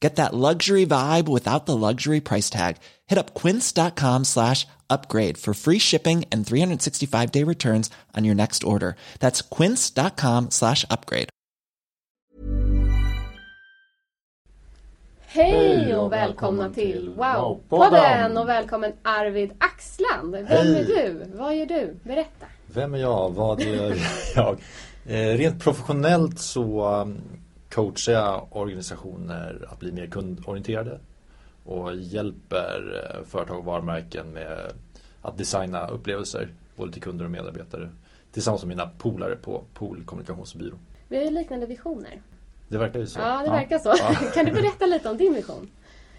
Get that luxury vibe without the luxury price tag. Hit up quince.com slash upgrade for free shipping and 365-day returns on your next order. That's quince.com slash upgrade. Hej och välkomna till Wow-podden och välkommen Arvid Axland. Vem Hej. är du? Vad gör du? Berätta. Vem är jag? Vad gör jag? Eh, rent professionellt så coachar jag organisationer att bli mer kundorienterade och hjälper eh, företag och varumärken med att designa upplevelser både till kunder och medarbetare tillsammans med mina polare på Pool kommunikationsbyrå. Vi har ju liknande visioner. Det verkar ju så. Ja, det verkar så. kan du berätta lite om din vision?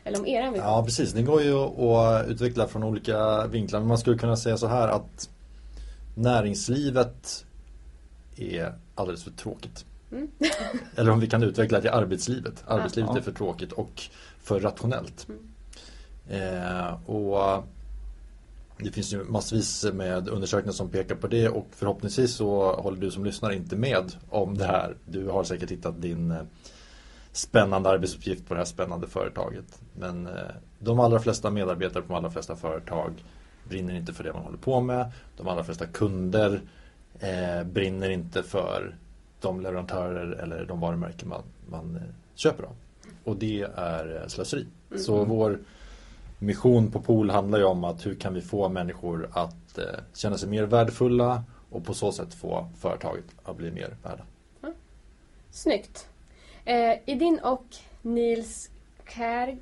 Eller om eran vision? Ja precis, det går ju att utveckla från olika vinklar. Men man skulle kunna säga så här att näringslivet är alldeles för tråkigt. Eller om vi kan utveckla till arbetslivet. Arbetslivet är för tråkigt och för rationellt. Eh, och det finns ju massvis med undersökningar som pekar på det och förhoppningsvis så håller du som lyssnar inte med om det här. Du har säkert hittat din eh, spännande arbetsuppgift på det här spännande företaget. Men eh, de allra flesta medarbetare på de allra flesta företag brinner inte för det man håller på med. De allra flesta kunder eh, brinner inte för de leverantörer eller de varumärken man, man eh, köper av. Och det är eh, slöseri. Så vår mission på Pool handlar ju om att hur kan vi få människor att eh, känna sig mer värdefulla och på så sätt få företaget att bli mer värda. Snyggt. Eh, I din och Nils Kär,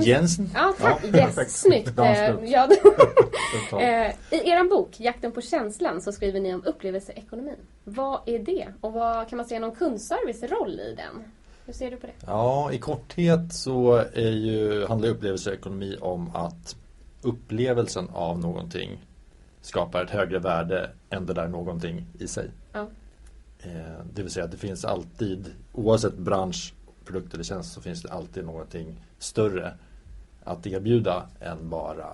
Jensen. Ja, tack. Ja, yes, snyggt. Eh, ja. eh, I er bok Jakten på känslan så skriver ni om upplevelseekonomin. Vad är det? Och vad kan man säga om kundservice roll i den? Hur ser du på det? Ja, i korthet så är ju, handlar upplevelseekonomi om att upplevelsen av någonting skapar ett högre värde än det där någonting i sig. Ja. Eh, det vill säga att det finns alltid, oavsett bransch, produkt eller tjänst, så finns det alltid någonting större att erbjuda än bara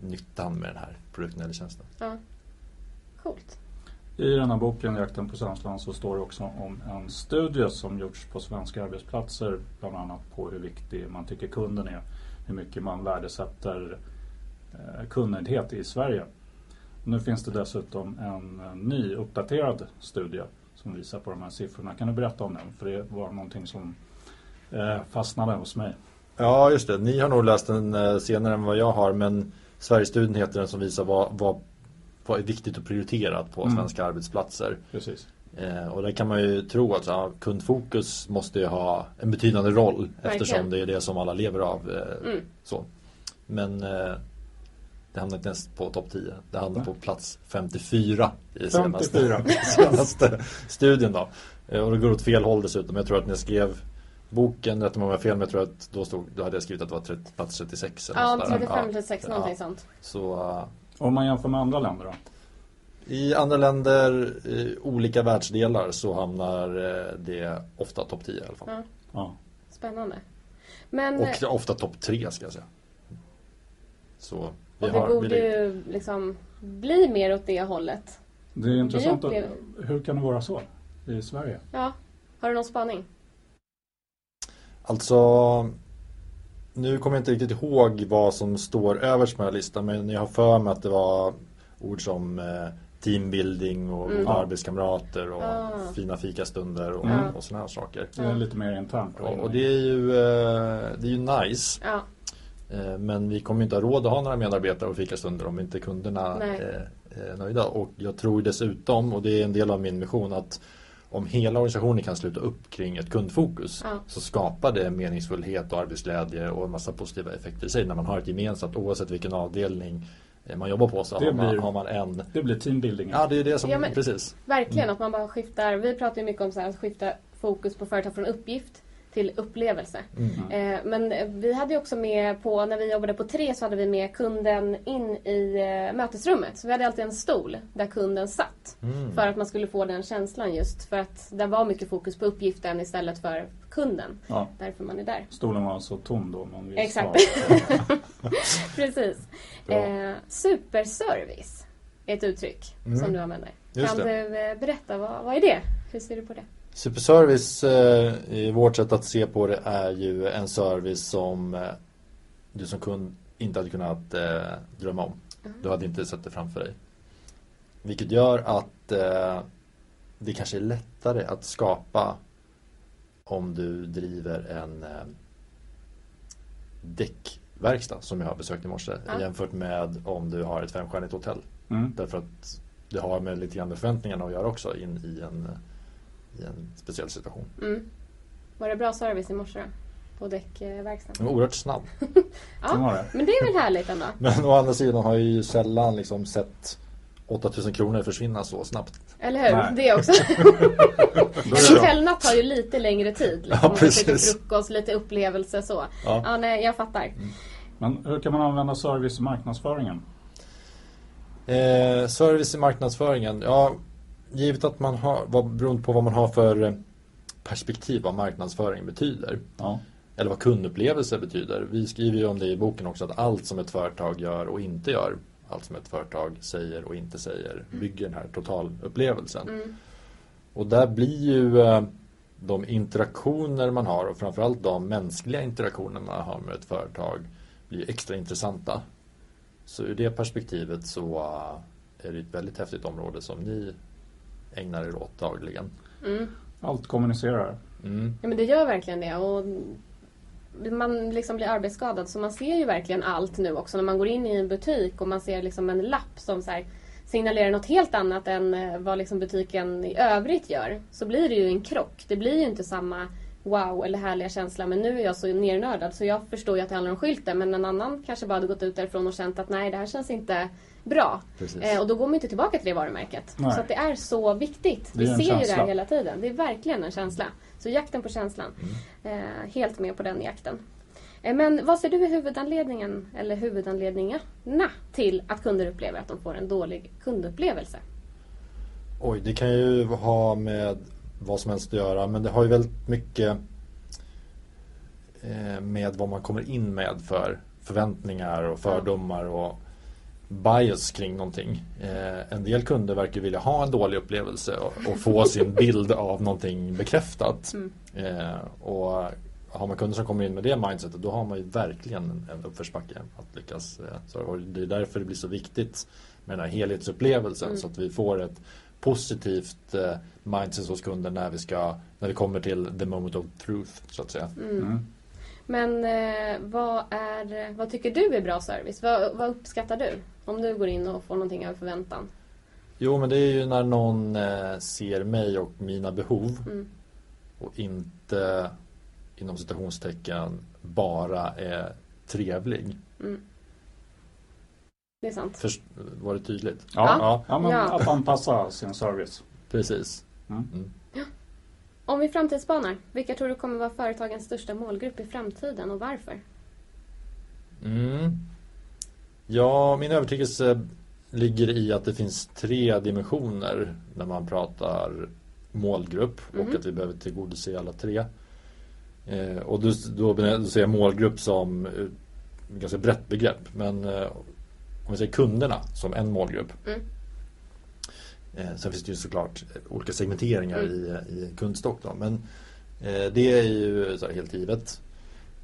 nyttan med den här produkten eller tjänsten. ja. Coolt. I den här boken Jakten på känslan så står det också om en studie som gjorts på svenska arbetsplatser bland annat på hur viktig man tycker kunden är. Hur mycket man värdesätter eh, kundnöjdhet i Sverige. Nu finns det dessutom en eh, ny uppdaterad studie som visar på de här siffrorna. Kan du berätta om den? För det var någonting som eh, fastnade hos mig. Ja, just det. Ni har nog läst den eh, senare än vad jag har, men Sverigestudien heter den som visar vad, vad, vad är viktigt och prioriterat på Mm. svenska arbetsplatser. Precis. Eh, och där kan man ju tro att ja, kundfokus måste ju ha en betydande roll eftersom det är det som alla lever av. Eh, Mm. så. Men eh, det hamnar inte ens på topp 10. Det hamnar Nej. på plats 54 i senaste, 54. senaste studien. Då. Eh, och det går åt fel håll dessutom. Jag tror att när jag skrev boken, rätta mig om jag har fel, men jag tror att då, stod, då hade jag skrivit att det var 30, plats 36. Eller Ja, något sådär. 35, 36, Ja. någonting sånt. Så eh, Om man jämför med andra länder då? i andra länder, i olika världsdelar så hamnar eh, det ofta topp 10 i alla fall. Ja. Ja. Spännande. Men eh, Och ofta topp 3 ska jag säga. Så vi och det har, vi borde ju liksom bli mer åt det hållet. Det är intressant. Att, hur kan det vara så i Sverige? Ja. Har du någon spaning? Alltså Nu kommer jag inte riktigt ihåg vad som står överst på den här listan men jag har för mig att det var ord som eh, teambuilding och Mm. Ja. arbetskamrater och Ah. fina fikastunder och, Mm. och sådana här saker. Det är lite mer internt. Och, och det är ju, eh, det är ju nice Ja. Eh, men vi kommer inte ha råd att ha några medarbetare och fikastunder om inte kunderna Nej. eh, eh, nöjda. Och jag tror dessutom, och det är en del av min mission, att om hela organisationen kan sluta upp kring ett kundfokus Ja. så skapar det meningsfullhet och arbetsglädje och en massa positiva effekter i sig när man har ett gemensamt, oavsett vilken avdelning eh, man jobbar på så Det har man, blir- har man en Det blir teambuilding. Ja det är det som, Ja, men- precis. Verkligen, att man bara skiftar. Vi pratar ju mycket om så här, att skifta fokus på företag från uppgift till upplevelse. Eh, men vi hade ju också med på, när vi jobbade på tre så hade vi med kunden in i eh, mötesrummet. Så vi hade alltid en stol där kunden satt. För att man skulle få den känslan just. För att det var mycket fokus på uppgiften istället för kunden. Ja. Därför man är där. Stolen var så tom då. Man vill Exakt. Precis. Eh, superservice är ett uttryck som du använder. Just kan det. du eh, berätta, vad, vad är det? Hur ser du på det? Superservice eh, i vårt sätt att se på det är ju en service som eh, du som kund inte hade kunnat eh, drömma om. Du hade inte sett det framför dig. Vilket gör att det kanske är lättare att skapa om du driver en däckverkstad som jag har besökt i morse Ja. jämfört med om du har ett femstjärnigt hotell. Mm. Därför att det har med lite grann med förväntningarna att göra också in i en, i en speciell situation. Mm. Var det bra service i morse då? På däckverkstaden? Oerhört snabb. Ja, det. men det är väl härligt ändå? Men å andra sidan har jag ju sällan liksom sett 8000 kronor försvinna så snabbt. Eller hur? Nej. Det också. En hotellnatt tar ju lite längre tid. Liksom. Ja, precis. frukost, lite upplevelse så. Ja. Ja, nej, jag fattar. Men hur kan man använda service i marknadsföringen? Eh, service i marknadsföringen. Ja, givet att man har, vad, beroende på vad man har för eh, perspektiv vad marknadsföring betyder. Ja. Eller vad kundupplevelse betyder. Vi skriver ju om det i boken också att allt som ett företag gör och inte gör, allt som ett företag säger och inte säger, bygger den här totalupplevelsen. Och där blir ju eh, de interaktioner man har och framförallt de mänskliga interaktioner man har med ett företag blir extra intressanta. Så ur det perspektivet så eh, är det ett väldigt häftigt område som ni ägnar er åt dagligen. Allt kommunicerar. Mm. Ja, men det gör verkligen det. Och man liksom blir arbetsskadad så man ser ju verkligen allt nu också när man går in i en butik och man ser liksom en lapp som så här signalerar något helt annat än eh, vad liksom butiken i övrigt gör. Så blir det ju en krock. Det blir ju inte samma wow eller härliga känsla. Men nu är jag så nernördad så jag förstår ju att det handlar om skylten. Men en annan kanske bara hade gått ut därifrån och känt att nej det här känns inte bra. Eh, och då går man inte tillbaka till det varumärket. Nej. Så att det är så viktigt. Vi ser ju det känsla. här hela tiden. Det är verkligen en känsla. Så jakten på känslan. Eh, helt med på den jakten. Eh, men vad ser du är huvudanledningen, eller huvudanledningarna till att kunder upplever att de får en dålig kundupplevelse? Oj, det kan ju ha med vad som helst att göra men det har ju väldigt mycket eh, med vad man kommer in med för förväntningar och fördomar och bias kring någonting. Eh, en del kunder verkar vilja ha en dålig upplevelse och, få sin bild av någonting bekräftat. Eh, och har man kunder som kommer in med det mindsetet då har man ju verkligen en, uppförsbacke att lyckas. Så, det är därför det blir så viktigt med den här helhetsupplevelsen så att vi får ett positivt eh, mindset hos kunden när vi, ska, när vi kommer till the moment of truth så att säga. Mm. Men eh, vad, är, vad tycker du är bra service? Vad, vad uppskattar du? Om du går in och får någonting över förväntan. Jo men det är ju när någon eh, ser mig och mina behov Mm. och inte inom citationstecken bara är trevlig. Det är sant. Först, var det tydligt? Ja. Ja. Ja, men Ja. att anpassa sin service. Precis. Om vi framtidsspanar, vilka tror du kommer vara företagens största målgrupp i framtiden och varför? Mm. Ja, min övertygelse ligger i att det finns tre dimensioner när man pratar målgrupp och att vi behöver tillgodose alla tre. Eh, och då, då, då ser jag målgrupp som eh, ett ganska brett begrepp. Men eh, om vi säger kunderna som en målgrupp. Mm. Eh, sen finns det ju såklart olika segmenteringar i, i kundstock. Då. Men eh, det är ju så här helt givet.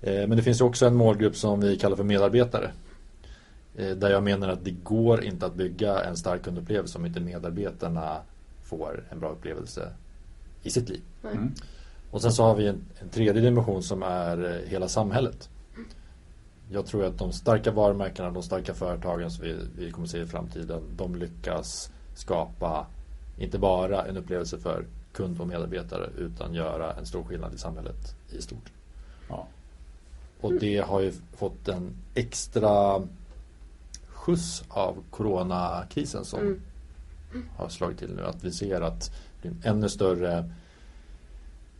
Eh, Men det finns ju också en målgrupp som vi kallar för medarbetare. Där jag menar att det går inte att bygga en stark kundupplevelse om inte medarbetarna får en bra upplevelse i sitt liv. Mm. Och sen så har vi en, en tredje dimension som är hela samhället. Jag tror att de starka varumärkena, de starka företagen som vi, vi kommer se i framtiden, de lyckas skapa inte bara en upplevelse för kund och medarbetare utan göra en stor skillnad i samhället i stort. Ja. Och det har ju fått en extra skjuts av coronakrisen som Mm. har slagit till nu. Att vi ser att det är en ännu större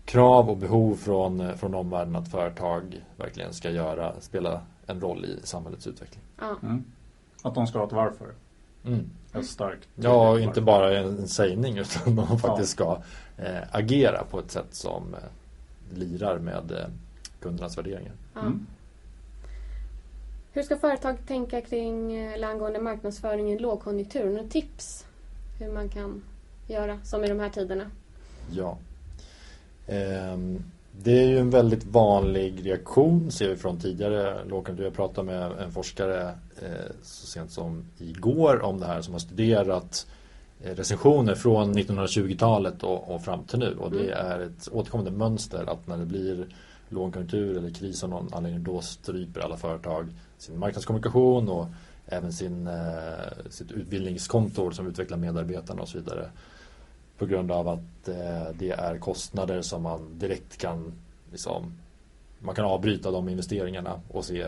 krav och behov från, från omvärlden att företag verkligen ska göra, spela en roll i samhällets utveckling. Ja. Mm. Att de ska ha ett varför. Mm. Ett starkt Ja, och inte bara en sägning utan de faktiskt ska eh, agera på ett sätt som eh, lirar med eh, kundernas värderingar. Ja. Mm. Hur ska företag tänka kring eller angående marknadsföring i lågkonjunktur? Några tips hur man kan göra som i de här tiderna? Ja. Ehm, det är ju en väldigt vanlig reaktion ser vi från tidigare lågkonjunktur. Jag pratade med en forskare eh, så sent som igår om det här som har studerat eh, recensioner från 1920-talet och, fram till nu. Och det är ett återkommande mönster att när det blir lågkonjunktur eller kris av någon anledning då stryper alla företag sin marknadskommunikation och även sin, eh, sitt utbildningskonto som utvecklar medarbetarna och så vidare. På grund av att eh, det är kostnader som man direkt kan liksom, Man kan avbryta de investeringarna och se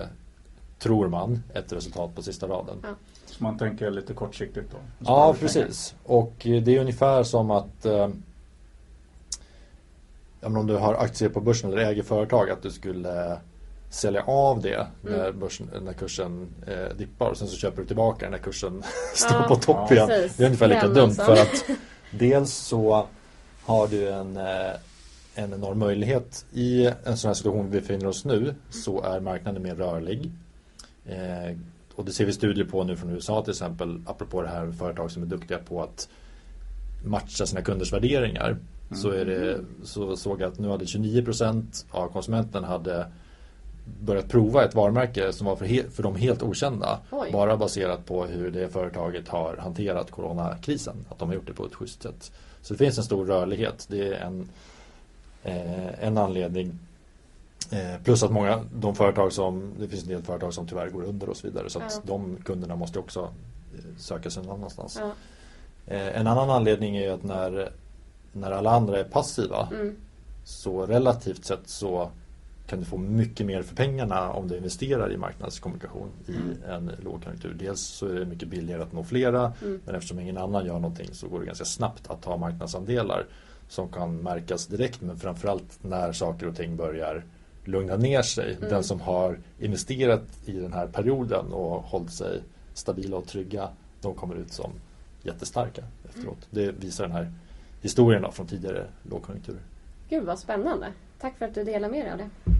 Tror man ett resultat på sista raden. Ja. Så man tänker lite kortsiktigt då. Ja, precis. Och eh, det är ungefär som att eh, om du har aktier på börsen eller äger företag att du skulle sälja av det när, börsen, när kursen eh, dippar och sen så köper du tillbaka när kursen står Ja, på topp ja, igen. Det är ungefär lika dumt alltså. för att dels så har du en, eh, en enorm möjlighet. I en sån här situation vi befinner oss nu så är marknaden mer rörlig. Eh, och det ser vi studier på nu från USA till exempel apropå det här företag som är duktiga på att matcha sina kunders värderingar. Så, är det, så såg jag att nu hade 29% av konsumenterna hade börjat prova ett varumärke som var för, he- för dem helt okända. Oj. Bara baserat på hur det företaget har hanterat coronakrisen. Att de har gjort det på ett schysst sätt. Så det finns en stor rörlighet. Det är en, eh, en anledning. Eh, plus att många, de företag som, det finns en del företag som tyvärr går under och så vidare. Så att Ja. de kunderna måste också eh, söka sig någon annanstans. Ja. Eh, en annan anledning är att när, när alla andra är passiva Mm. så relativt sett så kan du få mycket mer för pengarna om du investerar i marknadskommunikation i en lågkonjunktur. Dels så är det mycket billigare att nå flera men eftersom ingen annan gör någonting så går det ganska snabbt att ta marknadsandelar som kan märkas direkt men framförallt när saker och ting börjar lugna ner sig. Den som har investerat i den här perioden och hållit sig stabila och trygga de kommer ut som jättestarka efteråt. Det visar den här historien då från tidigare lågkonjunkturer. Gud vad spännande. Tack för att du delar med dig av det.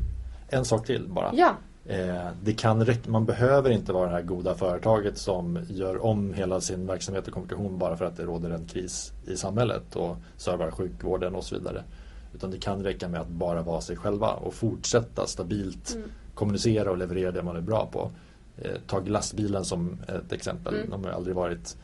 En sak till bara. Ja, Eh, det kan räcka, man behöver inte vara det här goda företaget som gör om hela sin verksamhet och kommunikation bara för att det råder en kris i samhället och servar sjukvården och så vidare. Utan det kan räcka med att bara vara sig själva och fortsätta stabilt kommunicera och leverera det man är bra på. Eh, ta glassbilen som ett exempel. De har aldrig varit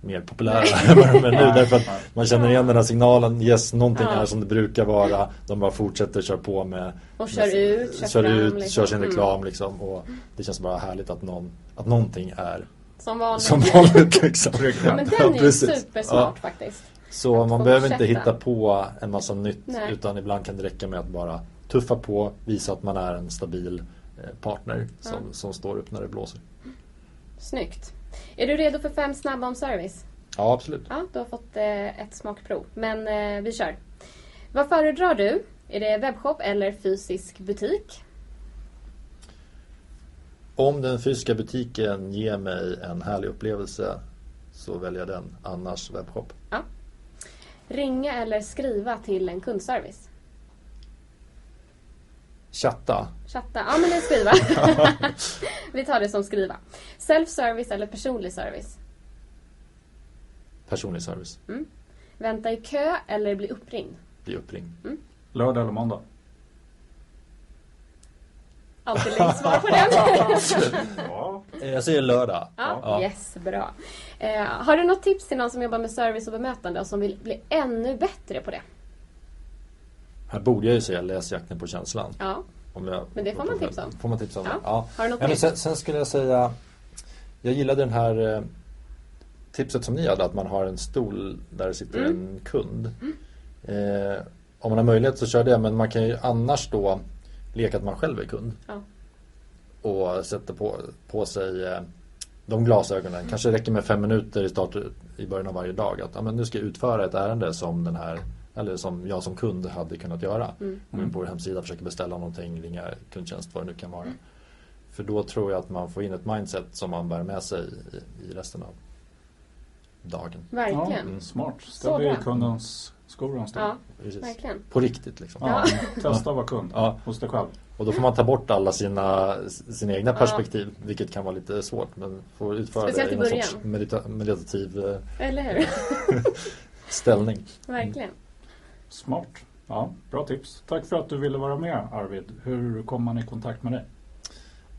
mer populära än vad de är nu. Därför att man känner igen den här signalen. Yes, någonting Ja. är som det brukar vara. De bara fortsätter köra på med Och kör ut, kör kör fram, ut, liksom. kör sin Mm. reklam liksom. Och det känns bara härligt att, någon, att någonting är som vanligt. som vanligt liksom. Ja, men den är ju supersmart Ja. faktiskt. Så Att man behöver inte hitta på en massa nytt Nej. utan ibland kan det räcka med att bara tuffa på, visa att man är en stabil eh, partner som, som står upp när det blåser. Snyggt. Är du redo för fem snabba om service? Ja, absolut. Ja, du har fått eh, ett smakprov. Men eh, vi kör. Vad föredrar du? Är det webbshop eller fysisk butik? Om den fysiska butiken ger mig en härlig upplevelse så väljer jag den, annars webbshop. Ja. Ringa eller skriva till en kundservice? Chatta, Chatta? Ja, men det är skriva. vi tar det som skriva. Self-service eller personlig service? personlig service, Vänta i kö eller bli uppringd? bli uppringd. Lördag eller måndag? Alltid lätt svar på den. Ja. Jag säger lördag. Ja, Ja. yes, bra. Eh, har du något tips till någon som jobbar med service och bemötande och som vill bli ännu bättre på det? Här borde jag ju säga läs jakten på känslan. Ja, jag, Men det får man tipsa om. Får man tipsa om. Ja. Ja. Har du något Ja, men sen, sen skulle jag säga Jag gillade den här eh, tipset som ni hade att man har en stol där det sitter Mm. en kund. Eh, om man har möjlighet så kör det men man kan ju annars då leka att man själv är kund. Ja. Och sätta på, på sig eh, de glasögonen. Kanske räcker med fem minuter i, start, i början av varje dag. Att ja, men nu ska jag utföra ett ärende som den här eller som jag som kund hade kunnat göra. Mm. Gå in på vår hemsida, försöka beställa någonting, ringa kundtjänst, vad det nu kan vara. För då tror jag att man får in ett mindset som man bär med sig i, i resten av dagen. Verkligen. Ja, smart. Så Ställ dig i kundens skor stund. Ja, Precis. verkligen. På riktigt liksom. Ja, testa att vara kund Ja. hos dig själv. Och då får man ta bort alla sina, sina egna perspektiv, vilket kan vara lite svårt. Men får utföra Speciellt det i i någon början. sorts medita- meditativ eh, Eller hur? ställning. verkligen. Smart. Ja, bra tips. Tack för att du ville vara med Arvid. Hur kommer man i kontakt med dig?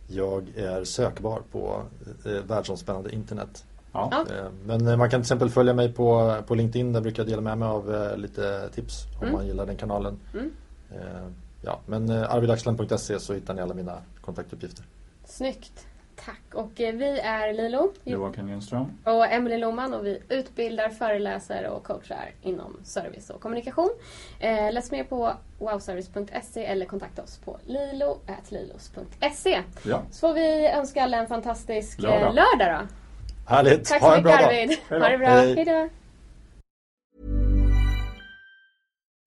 Jag är sökbar på eh, världsomspännande internet. Ja. Eh, Men eh, man kan till exempel följa mig på, på LinkedIn. Där brukar jag dela med mig av eh, lite tips om Mm. man gillar den kanalen. Mm. Eh, Ja, men eh, arvidaxland.se så hittar ni alla mina kontaktuppgifter. Snyggt. Tack. Och eh, vi är Lilo Joakim Lindström. och Emelie Lohman och vi utbildar, föreläser och coachar inom service och kommunikation. Eh, läs mer på wowservice.se eller kontakta oss på lilo.lilos.se. Ja, Så får vi önska alla en fantastisk eh, Lördag. lördag då. Härligt! Tack ha så en mycket! Arvid. Ha det bra. Hej då.